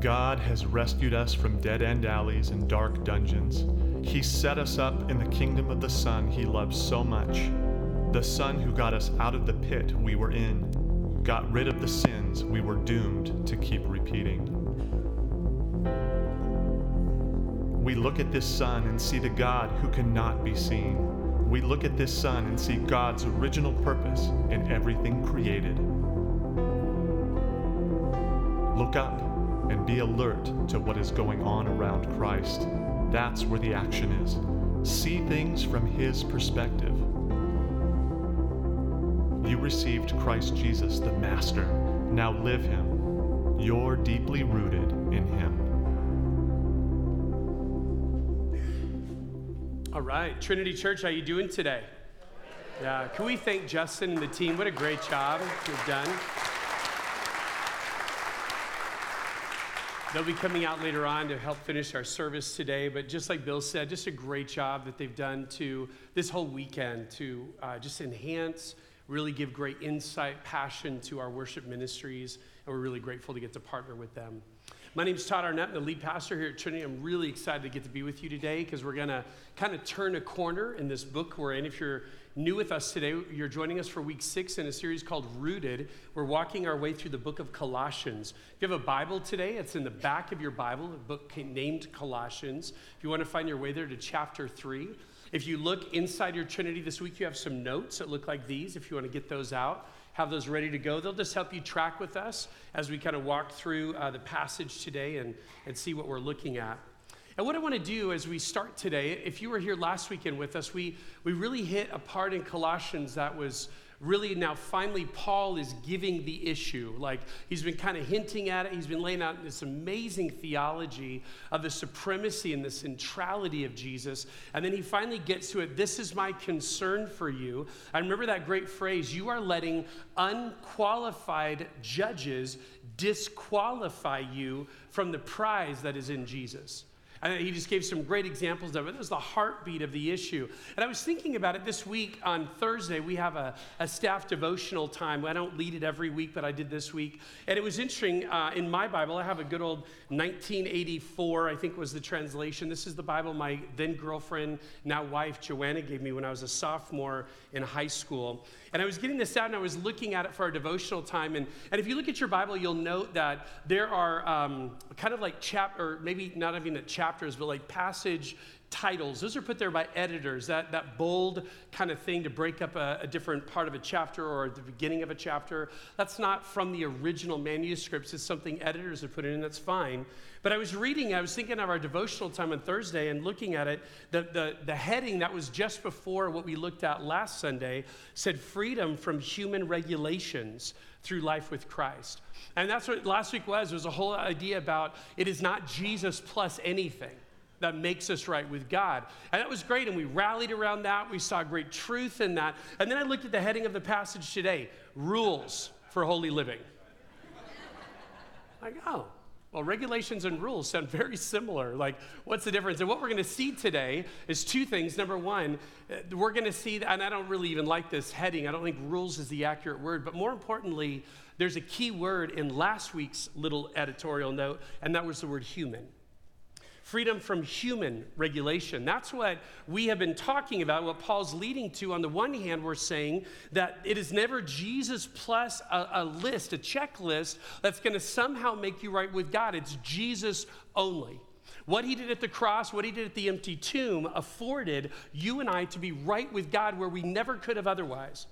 God has rescued us from dead end alleys and dark dungeons. He set us up in the kingdom of the Son he loves so much. The Son who got us out of the pit we were in, got rid of the sins we were doomed to keep repeating. We look at this Son and see the God who cannot be seen. We look at this Son and see God's original purpose in everything created. Look up and be alert to what is going on around Christ. That's where the action is. See things from His perspective. You received Christ Jesus, the Master. Now live Him. You're deeply rooted in Him. All right, Trinity Church, how you doing today? Yeah, can we thank Justin and the team? What a great job you've done. They'll be coming out later on to help finish our service today. But just like Bill said, just a great job that they've done to this whole weekend to uh, just enhance, really give great insight, passion to our worship ministries. And we're really grateful to get to partner with them. My name is Todd Arnett, I'm the lead pastor here at Trinity. I'm really excited to get to be with you today because we're going to kind of turn a corner in this book we're in. If you're new with us today, you're joining us for week six in a series called Rooted. We're walking our way through the book of Colossians. If you have a Bible today, it's in the back of your Bible, a book named Colossians. If you want to find your way there to chapter three, if you look inside your Trinity this week, you have some notes that look like these. If you want to get those out, have those ready to go. They'll just help you track with us as we kind of walk through uh, the passage today and, and see what we're looking at. And what I want to do as we start today, if you were here last weekend with us, we, we really hit a part in Colossians that was really now finally Paul is giving the issue. Like he's been kind of hinting at it. He's been laying out this amazing theology of the supremacy and the centrality of Jesus. And then he finally gets to it. This is my concern for you. I remember that great phrase you are letting unqualified judges disqualify you from the prize that is in Jesus. And he just gave some great examples of it. It was the heartbeat of the issue. And I was thinking about it this week on Thursday. We have a, a staff devotional time. I don't lead it every week, but I did this week. And it was interesting. Uh, in my Bible, I have a good old 1984, I think was the translation. This is the Bible my then girlfriend, now wife, Joanna, gave me when I was a sophomore in high school. And I was getting this out and I was looking at it for our devotional time. And, and if you look at your Bible, you'll note that there are um, kind of like chapter, maybe not even chapters, but like passage titles. Those are put there by editors, that, that bold kind of thing to break up a, a, different part of a chapter or the beginning of a chapter. That's not from the original manuscripts. It's something editors have put in, and that's fine. But I was reading, I was thinking of our devotional time on Thursday and looking at it. The, the, the heading that was just before what we looked at last Sunday said freedom from human regulations through life with Christ. And that's what last week was. Was a whole idea about it is not Jesus plus anything that makes us right with God. And that was great. And we rallied around that. We saw great truth in that. And then I looked at the heading of the passage today rules for holy living. like, oh, well, regulations and rules sound very similar. Like, what's the difference? And what we're going to see today is two things. Number one, uh, we're going to see, and I don't really even like this heading, I don't think rules is the accurate word, but more importantly, there's a key word in last week's little editorial note, and that was the word human freedom from human regulation. That's what we have been talking about, what Paul's leading to. On the one hand, we're saying that it is never Jesus plus a, a list, a checklist that's going to somehow make you right with God. It's Jesus only. What he did at the cross, what he did at the empty tomb, afforded you and I to be right with God where we never could have otherwise.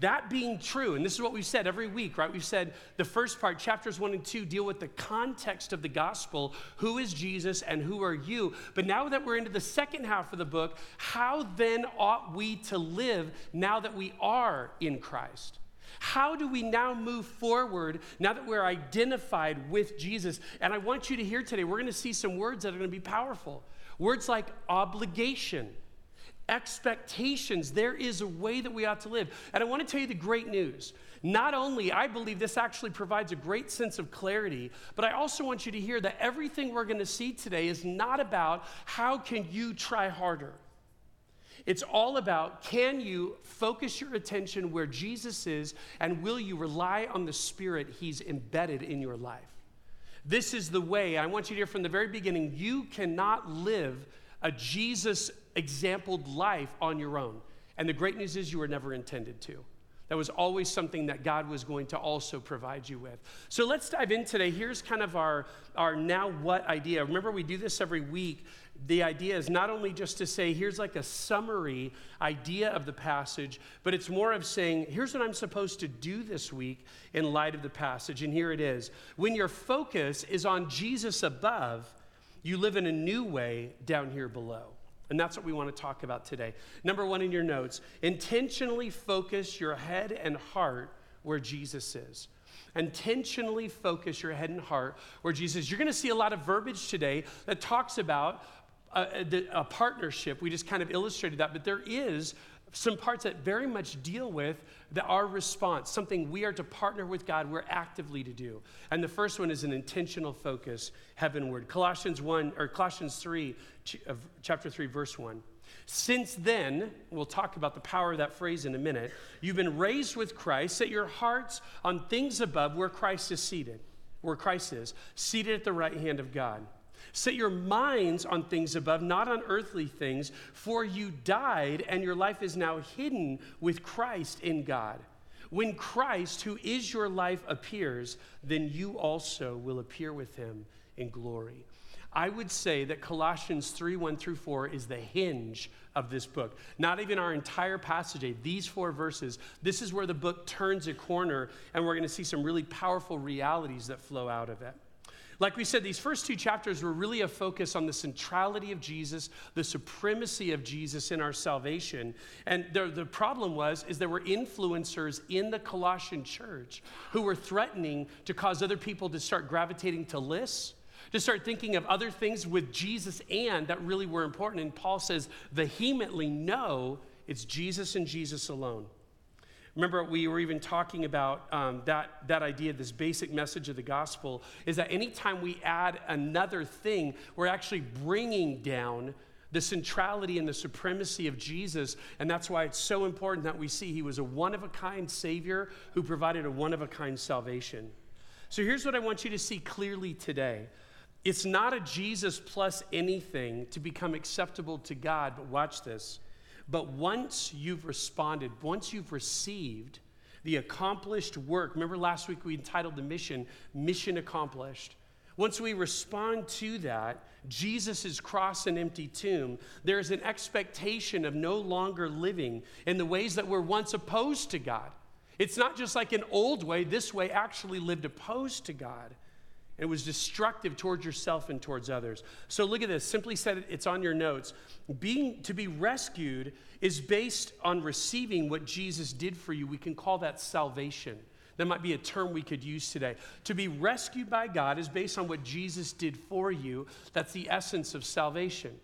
That being true, and this is what we've said every week, right? We've said the first part, chapters one and two, deal with the context of the gospel who is Jesus and who are you? But now that we're into the second half of the book, how then ought we to live now that we are in Christ? How do we now move forward now that we're identified with Jesus? And I want you to hear today, we're going to see some words that are going to be powerful. Words like obligation expectations. There is a way that we ought to live. And I want to tell you the great news. Not only, I believe this actually provides a great sense of clarity, but I also want you to hear that everything we're going to see today is not about how can you try harder. It's all about can you focus your attention where Jesus is and will you rely on the Spirit He's embedded in your life? This is the way. I want you to hear from the very beginning you cannot live a Jesus exampled life on your own. And the great news is you were never intended to. That was always something that God was going to also provide you with. So let's dive in today. Here's kind of our, our now what idea. Remember, we do this every week. The idea is not only just to say, here's like a summary idea of the passage, but it's more of saying, here's what I'm supposed to do this week in light of the passage. And here it is. When your focus is on Jesus above, you live in a new way down here below. And that's what we want to talk about today. Number one in your notes intentionally focus your head and heart where Jesus is. Intentionally focus your head and heart where Jesus is. You're going to see a lot of verbiage today that talks about a, a, partnership. We just kind of illustrated that, but there is some parts that very much deal with the, our response, something we are to partner with God, we're actively to do. And the first one is an intentional focus heavenward. Colossians 1 or Colossians 3 chapter 3 verse 1. Since then, we'll talk about the power of that phrase in a minute. You've been raised with Christ. Set your hearts on things above where Christ is seated, where Christ is, seated at the right hand of God. Set your minds on things above, not on earthly things, for you died and your life is now hidden with Christ in God. When Christ, who is your life, appears, then you also will appear with him in glory. I would say that Colossians 3 1 through 4 is the hinge of this book. Not even our entire passage, eh, these four verses. This is where the book turns a corner, and we're going to see some really powerful realities that flow out of it. Like we said, these first two chapters were really a focus on the centrality of Jesus, the supremacy of Jesus in our salvation. And the, the problem was, is there were influencers in the Colossian church who were threatening to cause other people to start gravitating to lists to start thinking of other things with Jesus and that really were important. And Paul says vehemently, no, it's Jesus and Jesus alone. Remember, we were even talking about um, that, that idea, this basic message of the gospel is that anytime we add another thing, we're actually bringing down the centrality and the supremacy of Jesus. And that's why it's so important that we see he was a one of a kind Savior who provided a one of a kind salvation. So here's what I want you to see clearly today it's not a Jesus plus anything to become acceptable to God, but watch this. But once you've responded, once you've received the accomplished work, remember last week we entitled the mission, Mission Accomplished. Once we respond to that, Jesus' cross and empty tomb, there's an expectation of no longer living in the ways that were once opposed to God. It's not just like an old way, this way actually lived opposed to God. It was destructive towards yourself and towards others. So look at this. Simply said, it's on your notes. Being to be rescued is based on receiving what Jesus did for you. We can call that salvation. That might be a term we could use today. To be rescued by God is based on what Jesus did for you. That's the essence of salvation.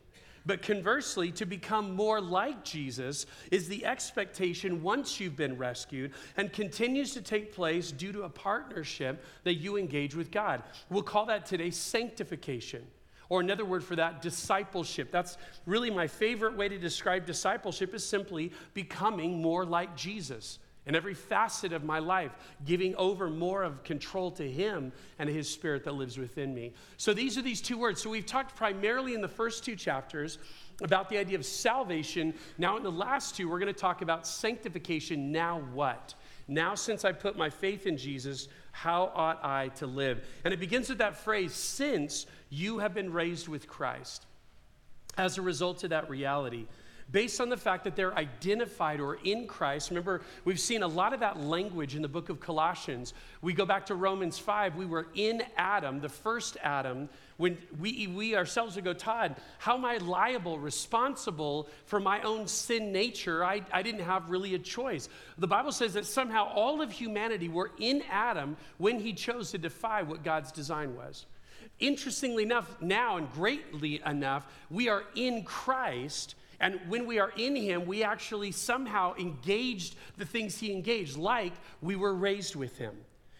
But conversely, to become more like Jesus is the expectation once you've been rescued and continues to take place due to a partnership that you engage with God. We'll call that today sanctification. Or another word for that, discipleship. That's really my favorite way to describe discipleship is simply becoming more like Jesus in every facet of my life, giving over more of control to Him and His Spirit that lives within me. So these are these two words. So we've talked primarily in the first two chapters about the idea of salvation. Now, in the last two, we're going to talk about sanctification. Now, what? Now, since I put my faith in Jesus, how ought I to live? And it begins with that phrase, since you have been raised with Christ. As a result of that reality, based on the fact that they're identified or in Christ. Remember, we've seen a lot of that language in the book of Colossians. We go back to Romans 5. We were in Adam, the first Adam, when we, we ourselves would go, Todd, how am I liable, responsible for my own sin nature? I, I didn't have really a choice. The Bible says that somehow all of humanity were in Adam when he chose to defy what God's design was. Interestingly enough, now and greatly enough, we are in Christ and when we are in Him, we actually somehow engaged the things He engaged, like we were raised with Him.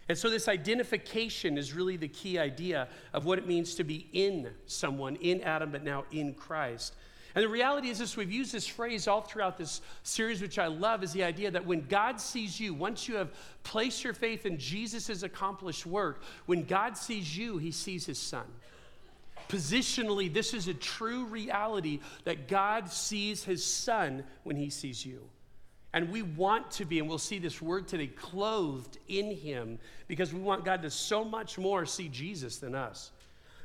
And so, this identification is really the key idea of what it means to be in someone, in Adam, but now in Christ. And the reality is this we've used this phrase all throughout this series, which I love, is the idea that when God sees you, once you have placed your faith in Jesus' accomplished work, when God sees you, he sees his son. Positionally, this is a true reality that God sees his son when he sees you. And we want to be, and we'll see this word today, clothed in him because we want God to so much more see Jesus than us.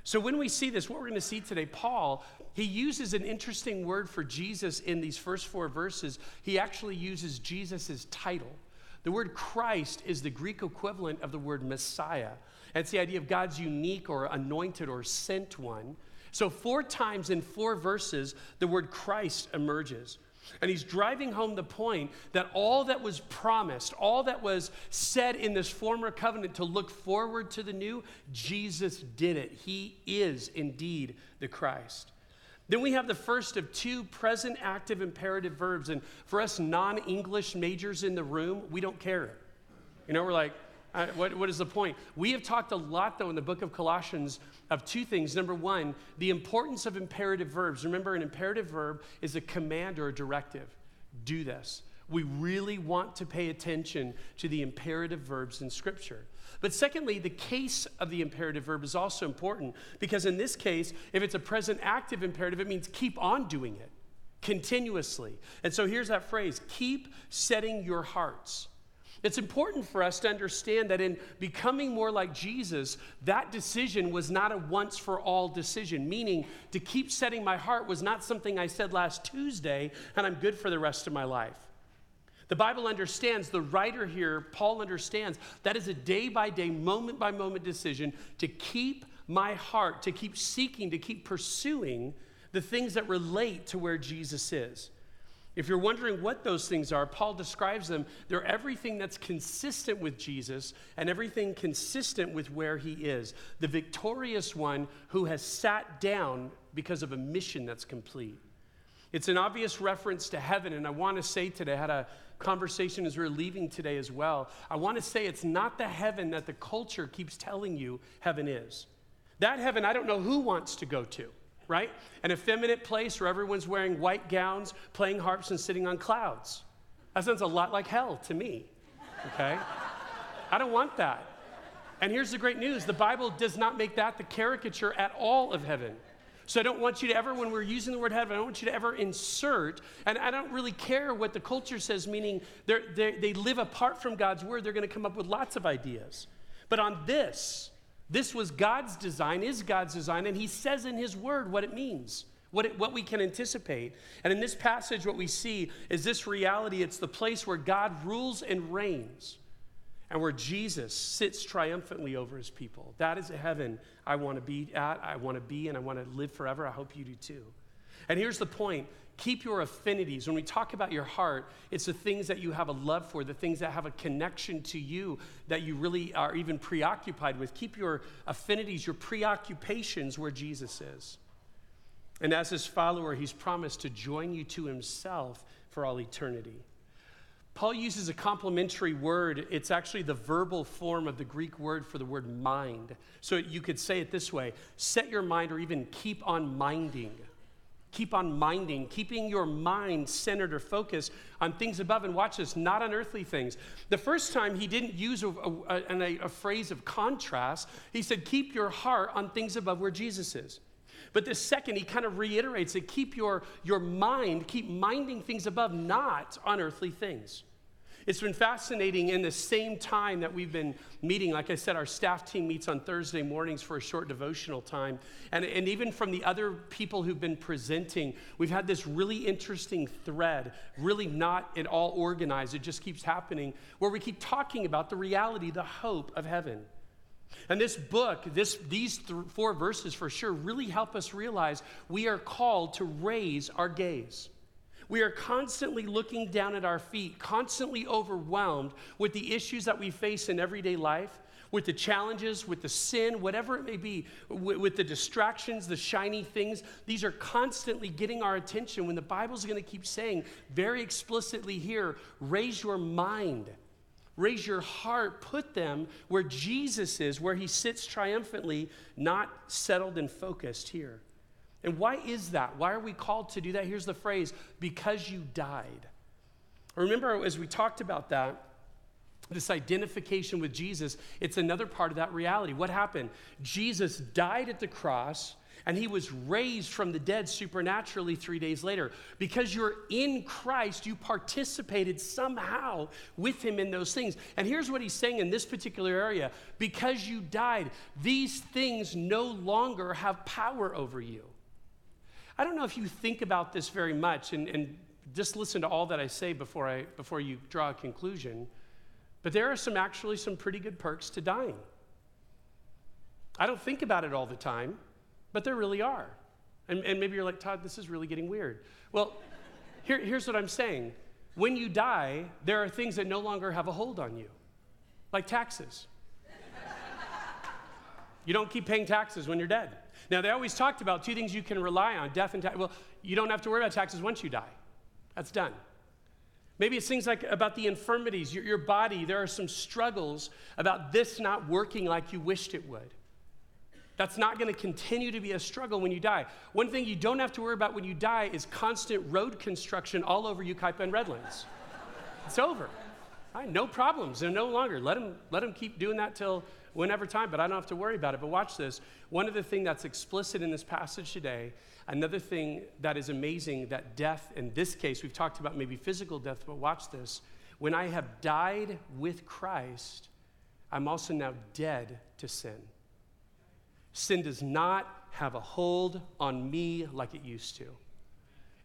So when we see this, what we're going to see today, Paul he uses an interesting word for Jesus in these first four verses. He actually uses Jesus' title. The word Christ is the Greek equivalent of the word Messiah. It's the idea of God's unique or anointed or sent one. So, four times in four verses, the word Christ emerges. And he's driving home the point that all that was promised, all that was said in this former covenant to look forward to the new, Jesus did it. He is indeed the Christ. Then we have the first of two present active imperative verbs. And for us non English majors in the room, we don't care. You know, we're like, uh, what, what is the point? We have talked a lot, though, in the book of Colossians of two things. Number one, the importance of imperative verbs. Remember, an imperative verb is a command or a directive. Do this. We really want to pay attention to the imperative verbs in Scripture. But secondly, the case of the imperative verb is also important because in this case, if it's a present active imperative, it means keep on doing it continuously. And so here's that phrase keep setting your hearts. It's important for us to understand that in becoming more like Jesus, that decision was not a once for all decision, meaning to keep setting my heart was not something I said last Tuesday and I'm good for the rest of my life. The Bible understands, the writer here, Paul understands, that is a day by day, moment by moment decision to keep my heart, to keep seeking, to keep pursuing the things that relate to where Jesus is. If you're wondering what those things are, Paul describes them. They're everything that's consistent with Jesus and everything consistent with where he is. The victorious one who has sat down because of a mission that's complete. It's an obvious reference to heaven, and I want to say today, I had a conversation as we are leaving today as well. I want to say it's not the heaven that the culture keeps telling you heaven is. That heaven, I don't know who wants to go to, right? An effeminate place where everyone's wearing white gowns, playing harps, and sitting on clouds. That sounds a lot like hell to me, okay? I don't want that. And here's the great news the Bible does not make that the caricature at all of heaven. So I don't want you to ever, when we're using the word heaven, I don't want you to ever insert, and I don't really care what the culture says, meaning they they live apart from God's word, they're going to come up with lots of ideas. But on this, this was God's design, is God's design, and He says in His word what it means. What, it, what we can anticipate. And in this passage, what we see is this reality it's the place where God rules and reigns and where Jesus sits triumphantly over his people. That is a heaven I want to be at, I want to be, and I want to live forever. I hope you do too. And here's the point keep your affinities. When we talk about your heart, it's the things that you have a love for, the things that have a connection to you that you really are even preoccupied with. Keep your affinities, your preoccupations where Jesus is. And as his follower, he's promised to join you to himself for all eternity. Paul uses a complementary word. It's actually the verbal form of the Greek word for the word mind. So you could say it this way set your mind, or even keep on minding. Keep on minding, keeping your mind centered or focused on things above. And watch this, not on earthly things. The first time he didn't use a, a, a, a phrase of contrast, he said, Keep your heart on things above where Jesus is. But the second, he kind of reiterates it keep your, your mind, keep minding things above, not on earthly things. It's been fascinating in the same time that we've been meeting. Like I said, our staff team meets on Thursday mornings for a short devotional time. And, and even from the other people who've been presenting, we've had this really interesting thread, really not at all organized. It just keeps happening, where we keep talking about the reality, the hope of heaven. And this book, this, these th- four verses for sure, really help us realize we are called to raise our gaze. We are constantly looking down at our feet, constantly overwhelmed with the issues that we face in everyday life, with the challenges, with the sin, whatever it may be, with, the distractions, the shiny things. These are constantly getting our attention when the Bible's going to keep saying very explicitly here raise your mind Raise your heart, put them where Jesus is, where he sits triumphantly, not settled and focused here. And why is that? Why are we called to do that? Here's the phrase because you died. Remember, as we talked about that, this identification with Jesus, it's another part of that reality. What happened? Jesus died at the cross and he was raised from the dead supernaturally three days later. Because you're in Christ, you participated somehow with him in those things. And here's what he's saying in this particular area because you died, these things no longer have power over you. I don't know if you think about this very much, and, and just listen to all that I say before, I, before you draw a conclusion. But there are some actually some pretty good perks to dying. I don't think about it all the time, but there really are. And, and maybe you're like, Todd, this is really getting weird. Well, here, here's what I'm saying. When you die, there are things that no longer have a hold on you, like taxes. you don't keep paying taxes when you're dead. Now, they always talked about two things you can rely on death and tax. Well, you don't have to worry about taxes once you die. That's done. Maybe it's things like about the infirmities, your, your body. There are some struggles about this not working like you wished it would. That's not going to continue to be a struggle when you die. One thing you don't have to worry about when you die is constant road construction all over Yucaipa and Redlands. it's over. Right, no problems. They're no longer. Let them, let them keep doing that till whenever time, but I don't have to worry about it. But watch this. One other thing that's explicit in this passage today, another thing that is amazing that death, in this case, we've talked about maybe physical death, but watch this. When I have died with Christ, I'm also now dead to sin. Sin does not have a hold on me like it used to.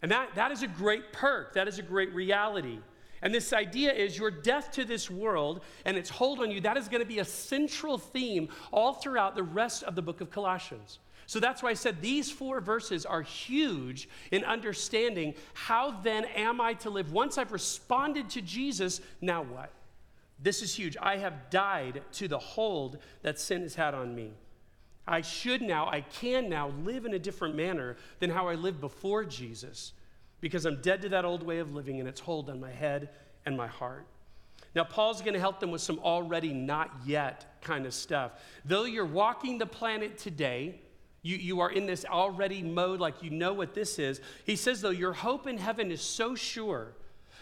And that, that is a great perk, that is a great reality. And this idea is your death to this world and its hold on you, that is going to be a central theme all throughout the rest of the book of Colossians. So that's why I said these four verses are huge in understanding how then am I to live? Once I've responded to Jesus, now what? This is huge. I have died to the hold that sin has had on me. I should now, I can now live in a different manner than how I lived before Jesus because I'm dead to that old way of living and its hold on my head and my heart. Now, Paul's going to help them with some already not yet kind of stuff. Though you're walking the planet today, you, you are in this already mode, like you know what this is. He says, though, your hope in heaven is so sure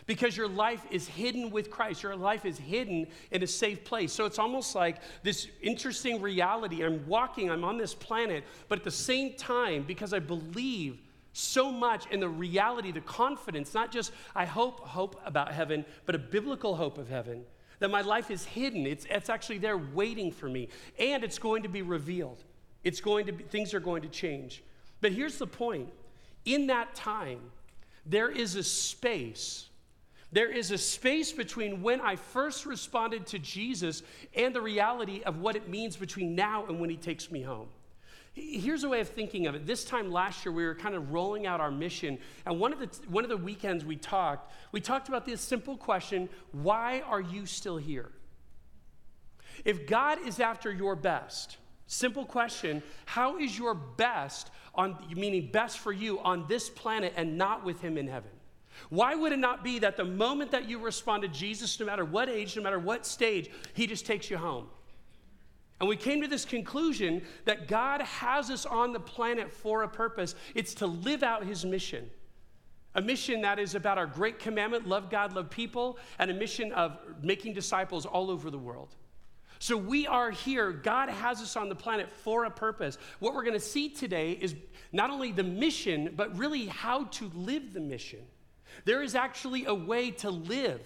because your life is hidden with Christ. Your life is hidden in a safe place. So it's almost like this interesting reality. I'm walking, I'm on this planet, but at the same time, because I believe so much in the reality, the confidence, not just I hope, hope about heaven, but a biblical hope of heaven. That my life is hidden. It's, it's actually there waiting for me. And it's going to be revealed. It's going to be, things are going to change. But here's the point. In that time, there is a space. There is a space between when I first responded to Jesus and the reality of what it means between now and when he takes me home. Here's a way of thinking of it. This time last year, we were kind of rolling out our mission. And one of the, one of the weekends we talked, we talked about this simple question why are you still here? If God is after your best, simple question, how is your best on, meaning best for you on this planet and not with Him in heaven? Why would it not be that the moment that you respond to Jesus, no matter what age, no matter what stage, He just takes you home? And we came to this conclusion that God has us on the planet for a purpose. It's to live out his mission. A mission that is about our great commandment love God, love people, and a mission of making disciples all over the world. So we are here. God has us on the planet for a purpose. What we're going to see today is not only the mission, but really how to live the mission. There is actually a way to live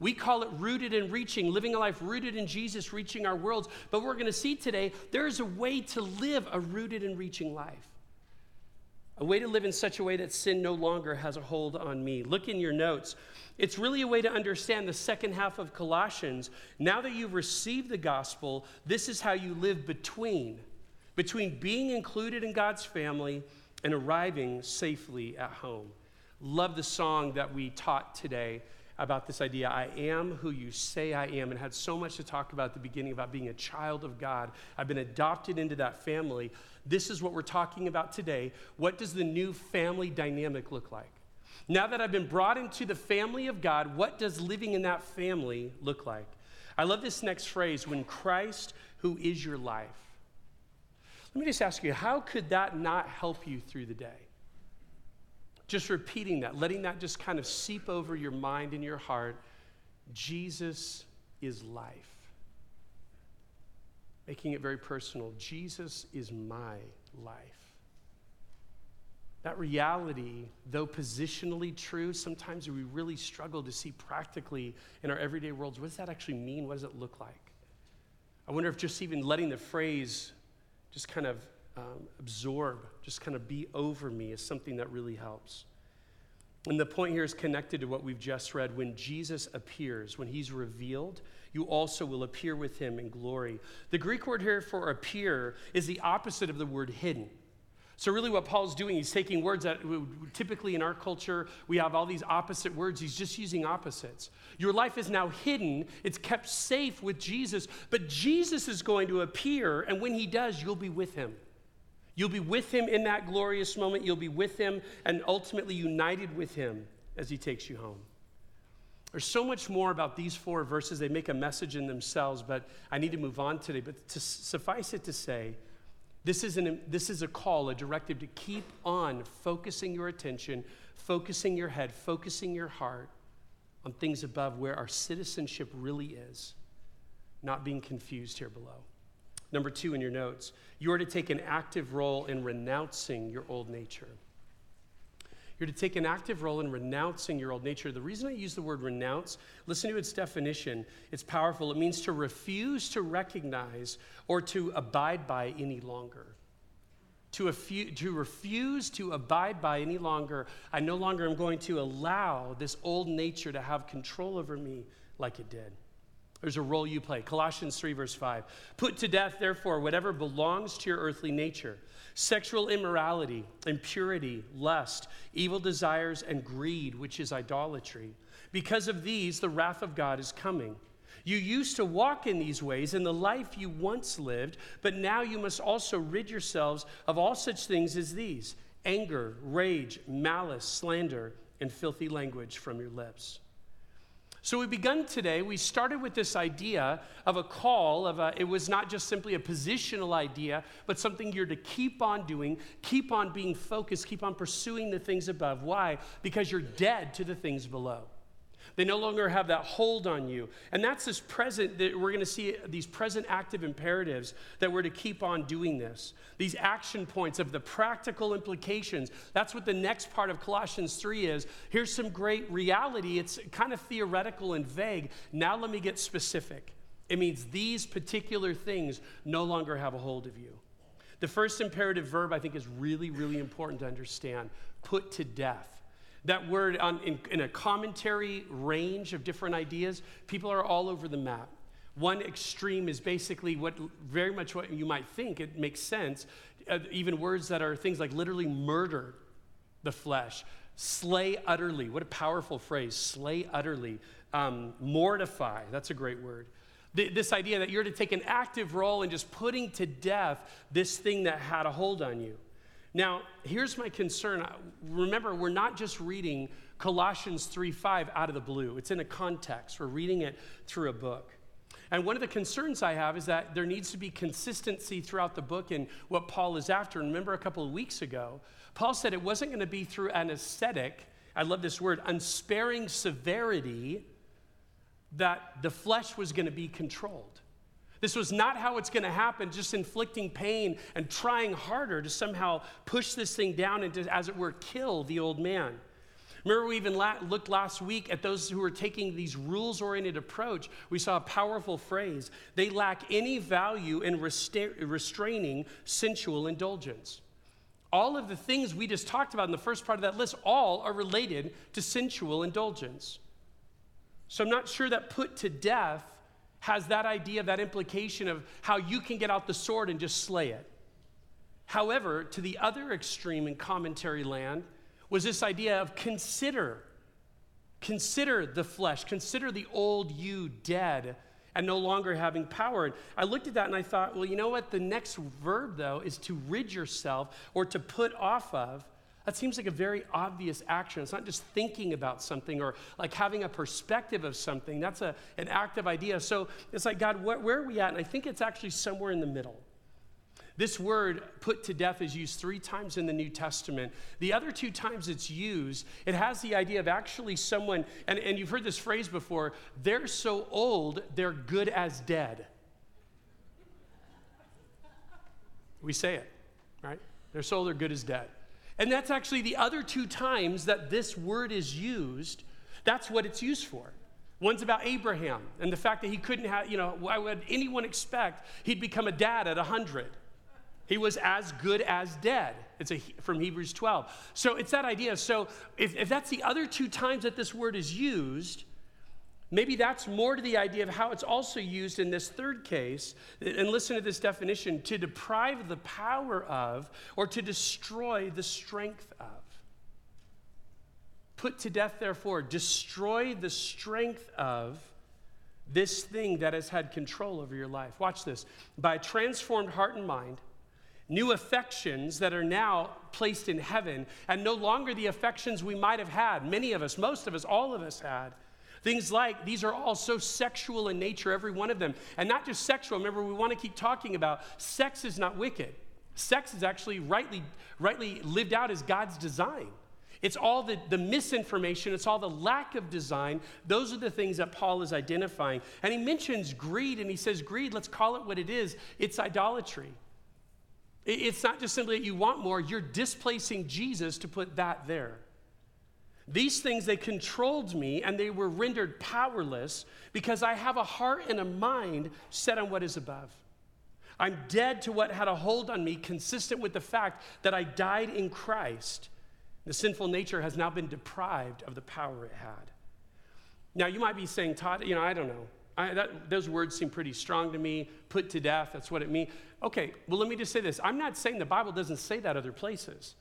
we call it rooted in reaching, living a life rooted in Jesus, reaching our worlds. But we're going to see today there is a way to live a rooted and reaching life. A way to live in such a way that sin no longer has a hold on me. Look in your notes. It's really a way to understand the second half of Colossians. Now that you've received the gospel, this is how you live between between being included in God's family and arriving safely at home. Love the song that we taught today about this idea I am who you say I am, and had so much to talk about at the beginning about being a child of God. I've been adopted into that family. This is what we're talking about today. What does the new family dynamic look like? Now that I've been brought into the family of God, what does living in that family look like? I love this next phrase when Christ, who is your life. Let me just ask you, how could that not help you through the day? Just repeating that, letting that just kind of seep over your mind and your heart. Jesus is life. Making it very personal. Jesus is my life. That reality, though positionally true, sometimes we really struggle to see practically in our everyday worlds what does that actually mean? What does it look like? I wonder if just even letting the phrase just kind of um, absorb, just kind of be over me is something that really helps. And the point here is connected to what we've just read. When Jesus appears, when he's revealed, you also will appear with him in glory. The Greek word here for appear is the opposite of the word hidden. So, really, what Paul's doing, he's taking words that typically in our culture, we have all these opposite words. He's just using opposites. Your life is now hidden, it's kept safe with Jesus, but Jesus is going to appear, and when he does, you'll be with him. You'll be with him in that glorious moment. You'll be with him and ultimately united with him as he takes you home. There's so much more about these four verses. They make a message in themselves, but I need to move on today. But to suffice it to say, this is, an, this is a call, a directive to keep on focusing your attention, focusing your head, focusing your heart on things above where our citizenship really is, not being confused here below. Number two in your notes, you are to take an active role in renouncing your old nature. You're to take an active role in renouncing your old nature. The reason I use the word renounce, listen to its definition. It's powerful. It means to refuse to recognize or to abide by any longer. To, affu- to refuse to abide by any longer. I no longer am going to allow this old nature to have control over me like it did. There's a role you play. Colossians 3, verse 5. Put to death, therefore, whatever belongs to your earthly nature sexual immorality, impurity, lust, evil desires, and greed, which is idolatry. Because of these, the wrath of God is coming. You used to walk in these ways in the life you once lived, but now you must also rid yourselves of all such things as these anger, rage, malice, slander, and filthy language from your lips. So we begun today, we started with this idea of a call of a, it was not just simply a positional idea, but something you're to keep on doing, keep on being focused, keep on pursuing the things above. Why? Because you're dead to the things below. They no longer have that hold on you. And that's this present, that we're going to see these present active imperatives that we're to keep on doing this. These action points of the practical implications. That's what the next part of Colossians 3 is. Here's some great reality. It's kind of theoretical and vague. Now let me get specific. It means these particular things no longer have a hold of you. The first imperative verb I think is really, really important to understand put to death. That word on, in, in a commentary range of different ideas, people are all over the map. One extreme is basically what very much what you might think, it makes sense. Uh, even words that are things like literally murder the flesh, slay utterly. What a powerful phrase, slay utterly. Um, mortify, that's a great word. this idea that you're to take an active role in just putting to death this thing that had a hold on you. Now, here's my concern. Remember, we're not just reading Colossians 3 5 out of the blue, it's in a context. We're reading it through a book. And one of the concerns I have is that there needs to be consistency throughout the book in what Paul is after. And remember, a couple of weeks ago, Paul said it wasn't going to be through an ascetic, I love this word, unsparing severity, that the flesh was going to be controlled. This was not how it's going to happen, just inflicting pain and trying harder to somehow push this thing down and, to, as it were, kill the old man. Remember, we even la- looked last week at those who were taking these rules oriented approach. We saw a powerful phrase they lack any value in resta- restraining sensual indulgence. All of the things we just talked about in the first part of that list, all are related to sensual indulgence. So I'm not sure that put to death has that idea, that implication of how you can get out the sword and just slay it. However, to the other extreme in commentary land was this idea of consider. Consider the flesh, consider the old you dead and no longer having power. And I looked at that and I thought, well, you know what? The next verb, though, is to rid yourself or to put off of. That seems like a very obvious action. It's not just thinking about something or like having a perspective of something. That's a, an active idea. So it's like, God, wh- where are we at? And I think it's actually somewhere in the middle. This word, put to death, is used three times in the New Testament. The other two times it's used, it has the idea of actually someone, and, and you've heard this phrase before, they're so old, they're good as dead. We say it, right? They're so old, they're good as dead. And that's actually the other two times that this word is used. That's what it's used for. One's about Abraham and the fact that he couldn't have, you know, why would anyone expect he'd become a dad at 100? He was as good as dead. It's a, from Hebrews 12. So it's that idea. So if, if that's the other two times that this word is used, maybe that's more to the idea of how it's also used in this third case. And listen to this definition to deprive the power of or to destroy the strength of. Put to death, therefore, destroy the strength of this thing that has had control over your life. Watch this. By transformed heart and mind, new affections that are now placed in heaven, and no longer the affections we might have had, many of us, most of us, all of us had. Things like these are all so sexual in nature, every one of them. And not just sexual. Remember, we want to keep talking about sex is not wicked. Sex is actually rightly, rightly lived out as God's design. It's all the, the misinformation, it's all the lack of design. Those are the things that Paul is identifying. And he mentions greed, and he says, Greed, let's call it what it is it's idolatry. It's not just simply that you want more, you're displacing Jesus to put that there. These things, they controlled me and they were rendered powerless because I have a heart and a mind set on what is above. I'm dead to what had a hold on me, consistent with the fact that I died in Christ the sinful nature has now been deprived of the power it had. Now, you might be saying, Todd, you know, I don't know. I, that, those words seem pretty strong to me. Put to death, that's what it means. Okay, well, let me just say this. I'm not saying the Bible doesn't say that other places.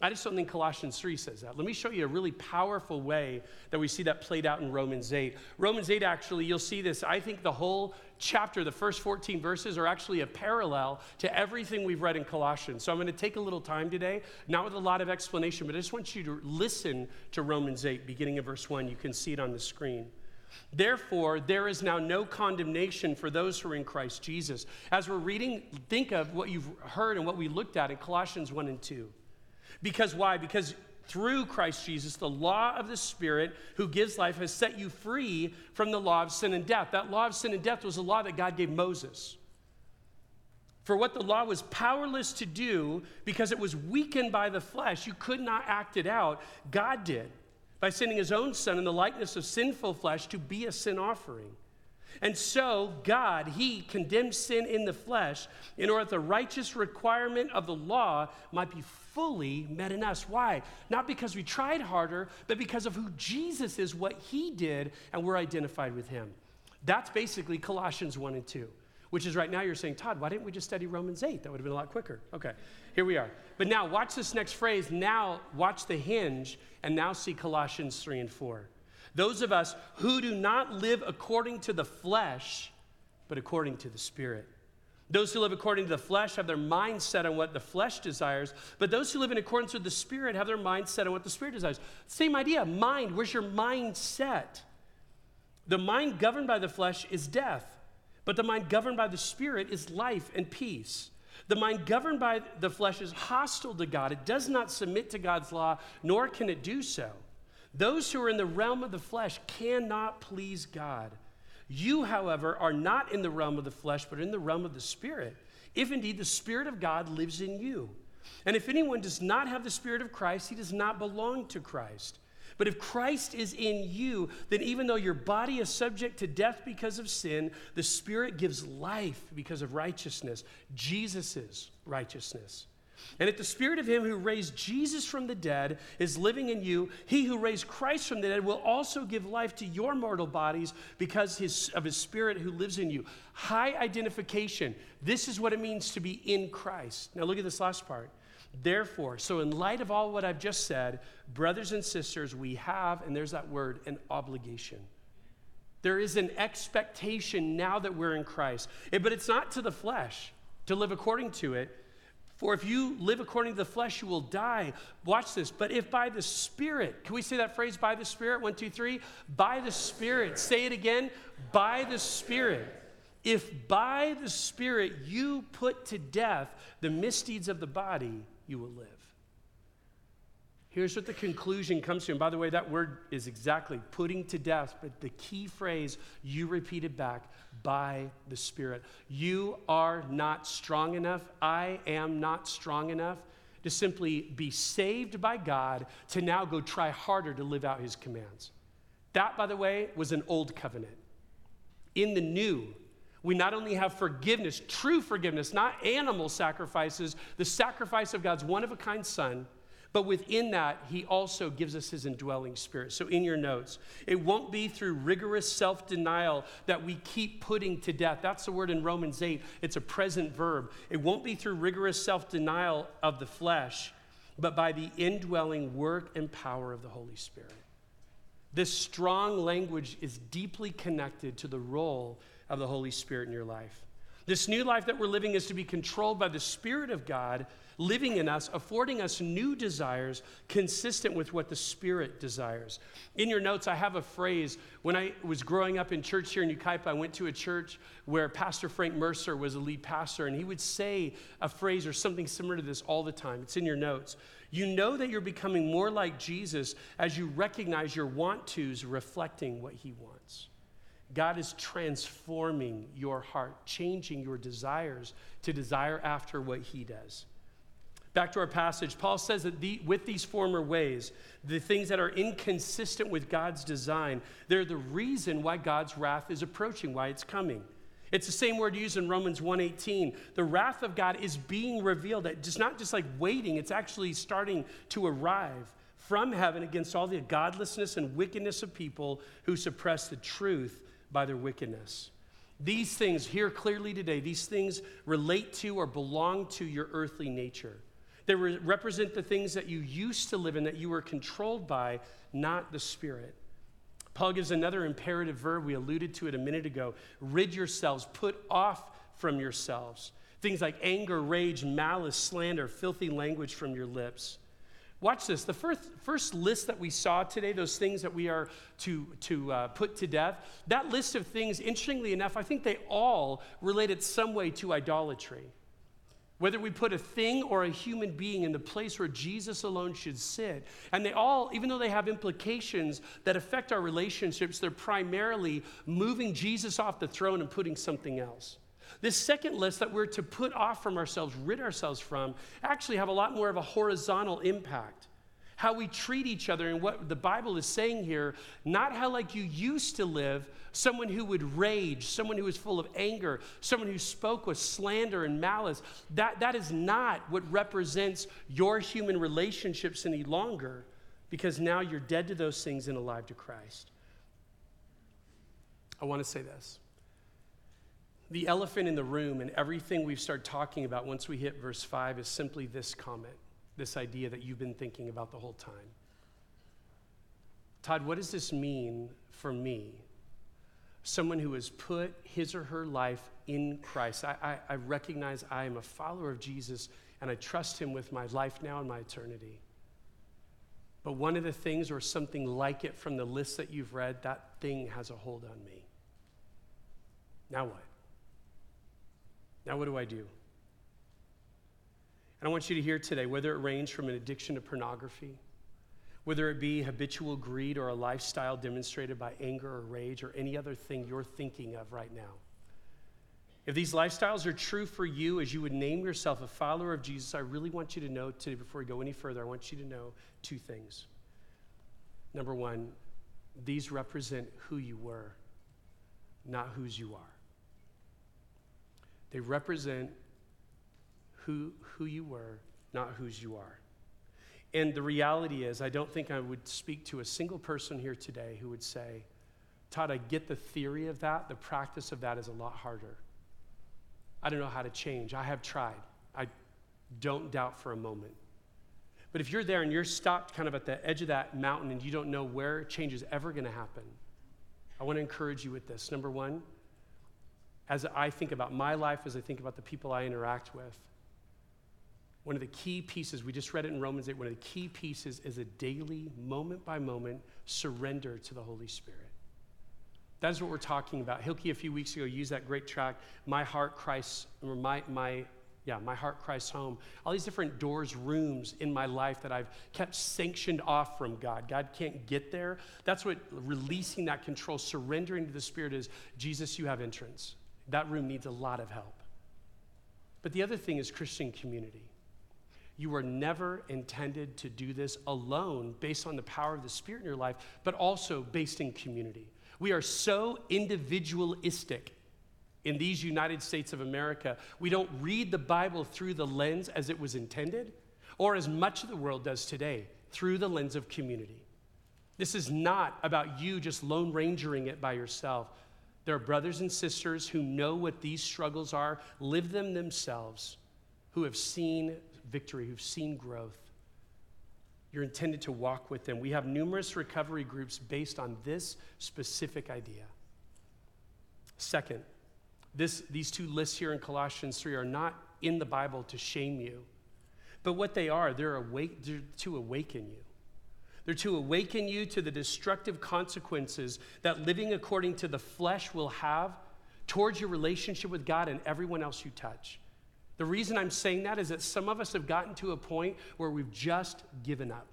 I just don't think Colossians 3 says that. Let me show you a really powerful way that we see that played out in Romans 8. Romans 8, actually, you'll see this. I think the whole chapter, the first 14 verses, are actually a parallel to everything we've read in Colossians. So I'm going to take a little time today, not with a lot of explanation, but I just want you to listen to Romans 8, beginning of verse 1. You can see it on the screen. Therefore, there is now no condemnation for those who are in Christ Jesus. As we're reading, think of what you've heard and what we looked at in Colossians 1 and 2. Because why? Because through Christ Jesus, the law of the Spirit who gives life has set you free from the law of sin and death. That law of sin and death was a law that God gave Moses. For what the law was powerless to do because it was weakened by the flesh, you could not act it out. God did by sending his own son in the likeness of sinful flesh to be a sin offering. And so, God, He condemned sin in the flesh in order that the righteous requirement of the law might be fully met in us. Why? Not because we tried harder, but because of who Jesus is, what He did, and we're identified with Him. That's basically Colossians 1 and 2, which is right now you're saying, Todd, why didn't we just study Romans 8? That would have been a lot quicker. Okay, here we are. But now, watch this next phrase. Now, watch the hinge, and now see Colossians 3 and 4. Those of us who do not live according to the flesh, but according to the Spirit. Those who live according to the flesh have their mind set on what the flesh desires, but those who live in accordance with the Spirit have their mind set on what the Spirit desires. Same idea, mind. Where's your mind set? The mind governed by the flesh is death, but the mind governed by the Spirit is life and peace. The mind governed by the flesh is hostile to God. It does not submit to God's law, nor can it do so. Those who are in the realm of the flesh cannot please God. You, however, are not in the realm of the flesh, but in the realm of the Spirit, if indeed the Spirit of God lives in you. And if anyone does not have the Spirit of Christ, he does not belong to Christ. But if Christ is in you, then even though your body is subject to death because of sin, the Spirit gives life because of righteousness, Jesus' righteousness. And if the spirit of him who raised Jesus from the dead is living in you, he who raised Christ from the dead will also give life to your mortal bodies because his, of his spirit who lives in you. High identification. This is what it means to be in Christ. Now look at this last part. Therefore, so in light of all what I've just said, brothers and sisters, we have, and there's that word, an obligation. There is an expectation now that we're in Christ. But it's not to the flesh to live according to it for if you live according to the flesh, you will die. Watch this. But if by the Spirit, can we say that phrase, by the Spirit? One, two, three. By the Spirit. Say it again. By the Spirit. If by the Spirit you put to death the misdeeds of the body, you will live. Here's what the conclusion comes to. And by the way, that word is exactly putting to death, but the key phrase you repeated back by the Spirit. You are not strong enough. I am not strong enough to simply be saved by God to now go try harder to live out his commands. That, by the way, was an old covenant. In the new, we not only have forgiveness, true forgiveness, not animal sacrifices, the sacrifice of God's one of a kind Son, but within that, He also gives us His indwelling spirit. So, in your notes, it won't be through rigorous self denial that we keep putting to death. That's the word in Romans 8, it's a present verb. It won't be through rigorous self denial of the flesh, but by the indwelling work and power of the Holy Spirit. This strong language is deeply connected to the role of the Holy Spirit in your life. This new life that we're living is to be controlled by the Spirit of God living in us, affording us new desires consistent with what the Spirit desires. In your notes, I have a phrase. When I was growing up in church here in Yucaipa, I went to a church where Pastor Frank Mercer was a lead pastor, and he would say a phrase or something similar to this all the time. It's in your notes. You know that you're becoming more like Jesus as you recognize your want tos reflecting what he wants. God is transforming your heart, changing your desires to desire after what he does. Back to our passage, Paul says that the, with these former ways, the things that are inconsistent with God's design, they're the reason why God's wrath is approaching, why it's coming. It's the same word used in Romans 1:18. The wrath of God is being revealed. It's not just like waiting, it's actually starting to arrive from heaven against all the godlessness and wickedness of people who suppress the truth by their wickedness. These things, here clearly today, these things relate to or belong to your earthly nature. They re- represent the things that you used to live in, that you were controlled by, not the Spirit. Paul gives another imperative verb. We alluded to it a minute ago. Rid yourselves, put off from yourselves. Things like anger, rage, malice, slander, filthy language from your lips. Watch this. The first, first list that we saw today, those things that we are to, to uh, put to death, that list of things, interestingly enough, I think they all related some way to idolatry. Whether we put a thing or a human being in the place where Jesus alone should sit. And they all, even though they have implications that affect our relationships, they're primarily moving Jesus off the throne and putting something else. This second list that we're to put off from ourselves, rid ourselves from, actually have a lot more of a horizontal impact how we treat each other and what the Bible is saying here, not how like you used to live, someone who would rage, someone who was full of anger, someone who spoke with slander and malice. That, that is not what represents your human relationships any longer because now you're dead to those things and alive to Christ. I want to say this. The elephant in the room and everything we've started talking about once we hit verse 5 is simply this comment this idea that you've been thinking about the whole time. Todd, what does this mean for me? Someone who has put his or her life in Christ. I, I, I recognize I am a follower of Jesus and I trust him with my life now and my eternity. But one of the things, or something like it from the list that you've read, that thing has a hold on me. Now what? Now what do I do? And I want you to hear today whether it ranges from an addiction to pornography, whether it be habitual greed or a lifestyle demonstrated by anger or rage or any other thing you're thinking of right now. If these lifestyles are true for you as you would name yourself a follower of Jesus, I really want you to know today, before we go any further, I want you to know two things. Number one, these represent who you were, not whose you are. They represent who, who you were, not whose you are. And the reality is, I don't think I would speak to a single person here today who would say, Todd, I get the theory of that. The practice of that is a lot harder. I don't know how to change. I have tried. I don't doubt for a moment. But if you're there and you're stopped kind of at the edge of that mountain and you don't know where change is ever going to happen, I want to encourage you with this. Number one, as I think about my life, as I think about the people I interact with, one of the key pieces, we just read it in Romans 8, one of the key pieces is a daily, moment by moment surrender to the Holy Spirit. That's what we're talking about. Hilke, a few weeks ago, used that great track, My Heart Christ, or my, my, yeah, My Heart Christ Home. All these different doors, rooms in my life that I've kept sanctioned off from God. God can't get there. That's what releasing that control, surrendering to the Spirit is Jesus, you have entrance. That room needs a lot of help. But the other thing is Christian community. You were never intended to do this alone based on the power of the Spirit in your life, but also based in community. We are so individualistic in these United States of America. We don't read the Bible through the lens as it was intended, or as much of the world does today, through the lens of community. This is not about you just lone rangering it by yourself. There are brothers and sisters who know what these struggles are, live them themselves, who have seen victory, who've seen growth. You're intended to walk with them. We have numerous recovery groups based on this specific idea. Second, this, these two lists here in Colossians 3 are not in the Bible to shame you, but what they are, they're, awake, they're to awaken you. They're to awaken you to the destructive consequences that living according to the flesh will have towards your relationship with God and everyone else you touch. The reason I'm saying that is that some of us have gotten to a point where we've just given up.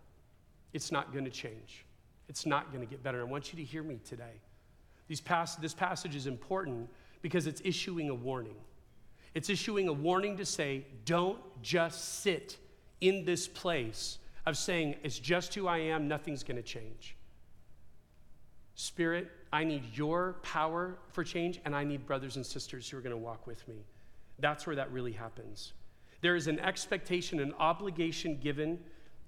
It's not going to change. It's not going to get better. I want you to hear me today. These pass- this passage is important because it's issuing a warning. It's issuing a warning to say, don't just sit in this place of saying, it's just who I am, nothing's going to change. Spirit, I need your power for change, and I need brothers and sisters who are going to walk with me. That's where that really happens. There is an expectation, an obligation given.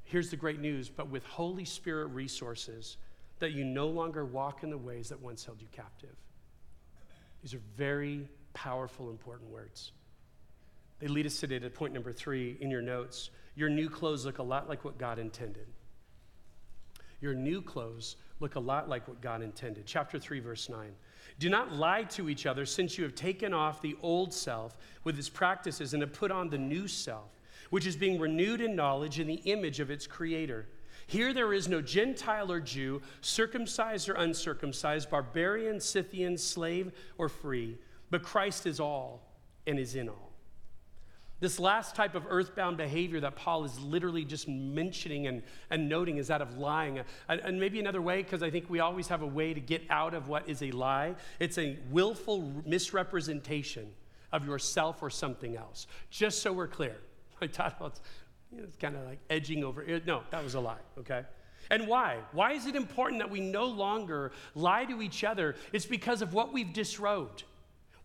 Here's the great news, but with Holy Spirit resources, that you no longer walk in the ways that once held you captive. These are very powerful, important words. They lead us today to point number three in your notes. Your new clothes look a lot like what God intended. Your new clothes look a lot like what God intended. Chapter 3, verse 9. Do not lie to each other, since you have taken off the old self with its practices and have put on the new self, which is being renewed in knowledge in the image of its creator. Here there is no Gentile or Jew, circumcised or uncircumcised, barbarian, Scythian, slave or free, but Christ is all and is in all. This last type of earthbound behavior that Paul is literally just mentioning and, and noting is that of lying. And, and maybe another way, because I think we always have a way to get out of what is a lie, it's a willful misrepresentation of yourself or something else. Just so we're clear. I thought it's, you know, it's kind of like edging over. No, that was a lie, okay? And why? Why is it important that we no longer lie to each other? It's because of what we've disrobed.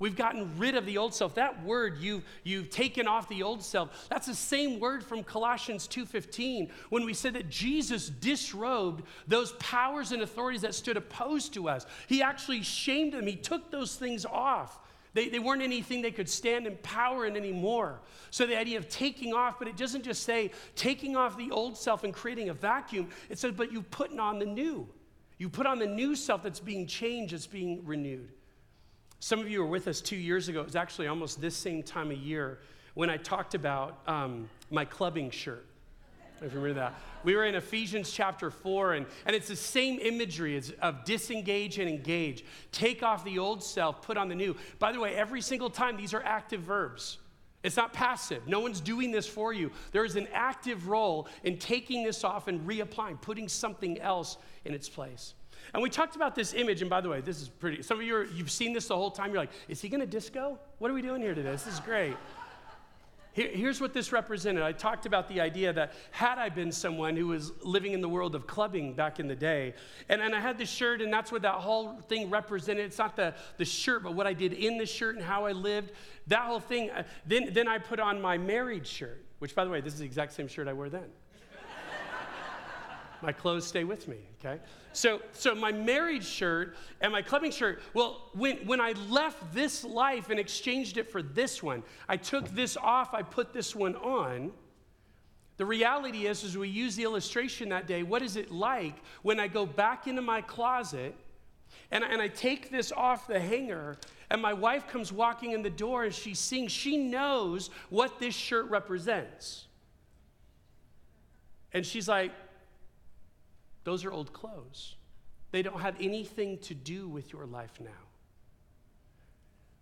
We've gotten rid of the old self. That word you you've taken off the old self. That's the same word from Colossians 2:15 when we said that Jesus disrobed those powers and authorities that stood opposed to us. He actually shamed them. He took those things off. They, they weren't anything they could stand in power in anymore. So the idea of taking off, but it doesn't just say taking off the old self and creating a vacuum. It says, but you putting on the new. You put on the new self that's being changed, that's being renewed. Some of you were with us two years ago. It was actually almost this same time of year when I talked about um, my clubbing shirt. If you remember that. We were in Ephesians chapter 4, and, and it's the same imagery of disengage and engage. Take off the old self, put on the new. By the way, every single time, these are active verbs. It's not passive. No one's doing this for you. There is an active role in taking this off and reapplying, putting something else in its place. And we talked about this image, and by the way, this is pretty. Some of you, are, you've seen this the whole time. You're like, is he going to disco? What are we doing here today? This is great. Here, here's what this represented. I talked about the idea that had I been someone who was living in the world of clubbing back in the day, and, and I had this shirt, and that's what that whole thing represented. It's not the, the shirt, but what I did in the shirt and how I lived. That whole thing. Uh, then, then I put on my married shirt, which, by the way, this is the exact same shirt I wore then. My clothes stay with me, okay? So, so my married shirt and my clubbing shirt, well, when, when I left this life and exchanged it for this one, I took this off, I put this one on. The reality is, as we use the illustration that day, what is it like when I go back into my closet and, and I take this off the hanger and my wife comes walking in the door and she's seeing, she knows what this shirt represents. And she's like, those are old clothes. They don't have anything to do with your life now.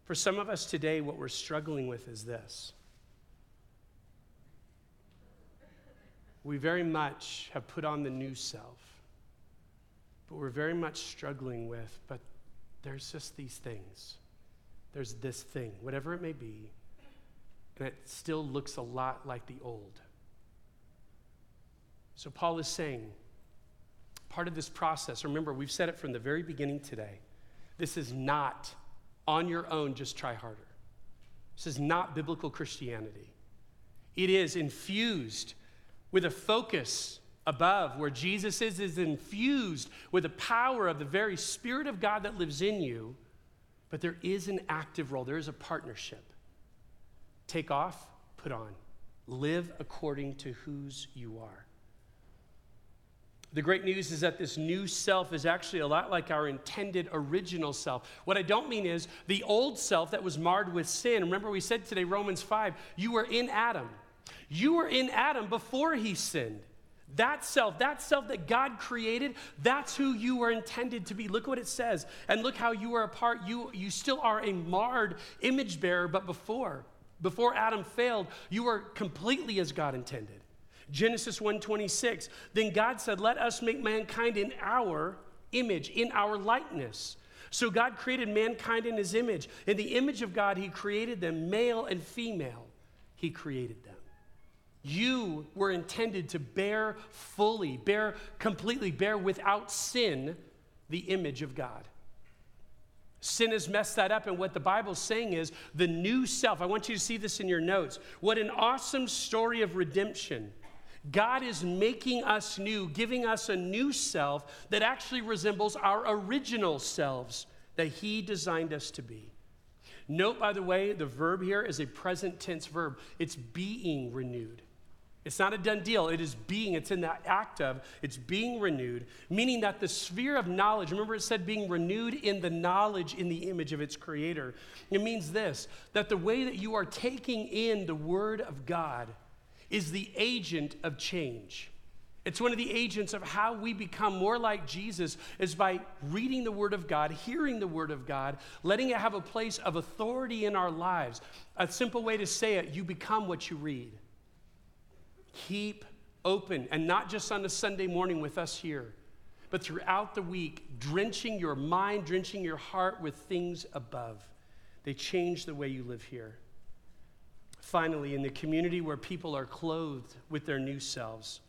For some of us today, what we're struggling with is this. We very much have put on the new self, but we're very much struggling with, but there's just these things. There's this thing, whatever it may be, and it still looks a lot like the old. So, Paul is saying, part of this process, remember, we've said it from the very beginning today. This is not on your own, just try harder. This is not biblical Christianity. It is infused with a focus above where Jesus is, is infused with the power of the very Spirit of God that lives in you. But there is an active role, there is a partnership. Take off, put on. Live according to whose you are. The great news is that this new self is actually a lot like our intended original self. What I don't mean is the old self that was marred with sin. Remember, we said today, Romans 5, you were in Adam. You were in Adam before he sinned. That self, that self that God created, that's who you were intended to be. Look what it says. And look how you are a part. You, you still are a marred image bearer, but before, before Adam failed, you were completely as God intended. Genesis 1:26. Then God said, "Let us make mankind in our image, in our likeness." So God created mankind in his image. In the image of God he created them, male and female. He created them. You were intended to bear fully, bear completely, bear without sin the image of God. Sin has messed that up, and what the Bible's saying is the new self. I want you to see this in your notes. What an awesome story of redemption. God is making us new, giving us a new self that actually resembles our original selves that He designed us to be. Note, by the way, the verb here is a present tense verb, it's being renewed. It's not a done deal. It is being, it's in that act of, it's being renewed, meaning that the sphere of knowledge, remember it said being renewed in the knowledge in the image of its creator. It means this that the way that you are taking in the word of God is the agent of change. It's one of the agents of how we become more like Jesus is by reading the Word of God, hearing the Word of God, letting it have a place of authority in our lives. A simple way to say it, you become what you read. Keep open, and not just on a Sunday morning with us here, but throughout the week, drenching your mind, drenching your heart with things above. They change the way you live here. Finally, in the community where people are clothed with their new selves,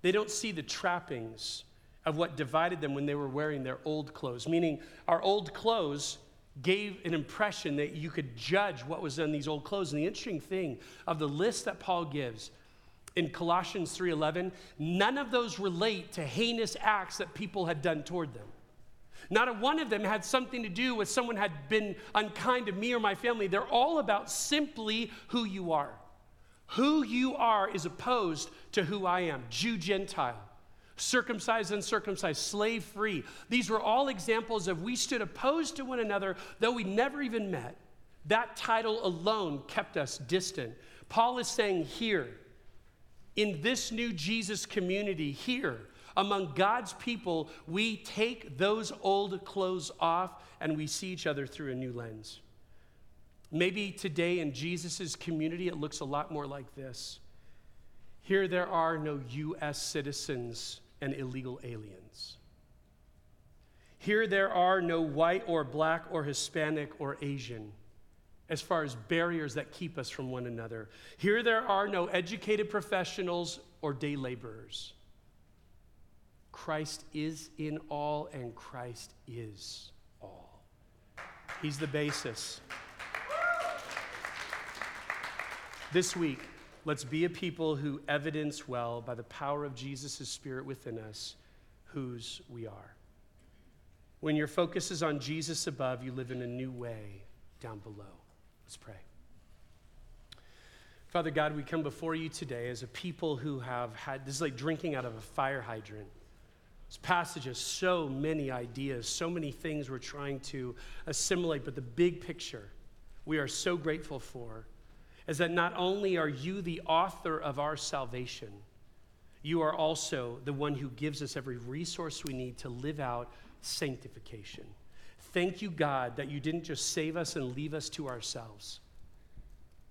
they don't see the trappings of what divided them when they were wearing their old clothes, meaning our old clothes gave an impression that you could judge what was in these old clothes. And the interesting thing of the list that Paul gives in Colossians 3:11, none of those relate to heinous acts that people had done toward them. Not a one of them had something to do with someone had been unkind to me or my family. They're all about simply who you are. Who you are is opposed to who I am, Jew, Gentile, circumcised, uncircumcised, slave free. These were all examples of we stood opposed to one another, though we never even met. That title alone kept us distant. Paul is saying here, in this new Jesus community here, among God's people, we take those old clothes off and we see each other through a new lens. Maybe today in Jesus' community, it looks a lot more like this. Here, there are no U.S. citizens and illegal aliens. Here, there are no white or black or Hispanic or Asian as far as barriers that keep us from one another. Here, there are no educated professionals or day laborers. Christ is in all, and Christ is all. He's the basis. This week, let's be a people who evidence well by the power of Jesus' Spirit within us whose we are. When your focus is on Jesus above, you live in a new way down below. Let's pray. Father God, we come before you today as a people who have had this is like drinking out of a fire hydrant. This passage has so many ideas, so many things we're trying to assimilate, but the big picture we are so grateful for is that not only are you the author of our salvation, you are also the one who gives us every resource we need to live out sanctification. Thank you, God, that you didn't just save us and leave us to ourselves.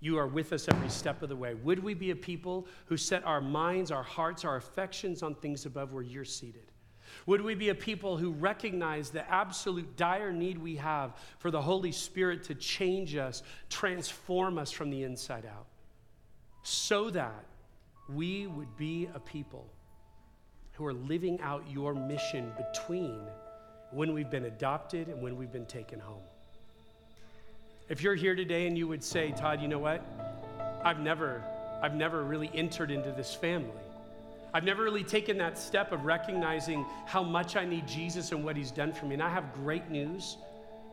You are with us every step of the way. Would we be a people who set our minds, our hearts, our affections on things above where you're seated? Would we be a people who recognize the absolute dire need we have for the Holy Spirit to change us, transform us from the inside out, so that we would be a people who are living out your mission between when we've been adopted and when we've been taken home? If you're here today and you would say, Todd, you know what? I've never, I've never really entered into this family. I've never really taken that step of recognizing how much I need Jesus and what he's done for me. And I have great news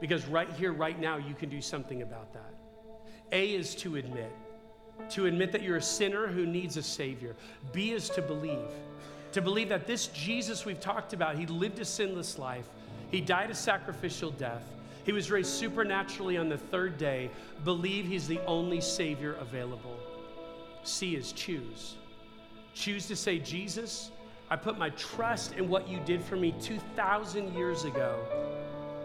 because right here, right now, you can do something about that. A is to admit, to admit that you're a sinner who needs a Savior. B is to believe, to believe that this Jesus we've talked about, he lived a sinless life, he died a sacrificial death, he was raised supernaturally on the third day. Believe he's the only Savior available. C is choose choose to say, Jesus, I put my trust in what you did for me 2,000 years ago.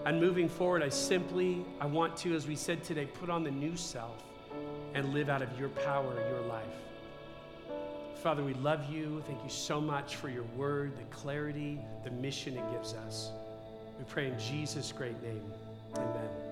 And moving forward, I simply, I want to, as we said today, put on the new self and live out of your power, your life. Father, we love you. Thank you so much for your word, the clarity, the mission it gives us. We pray in Jesus' great name. Amen.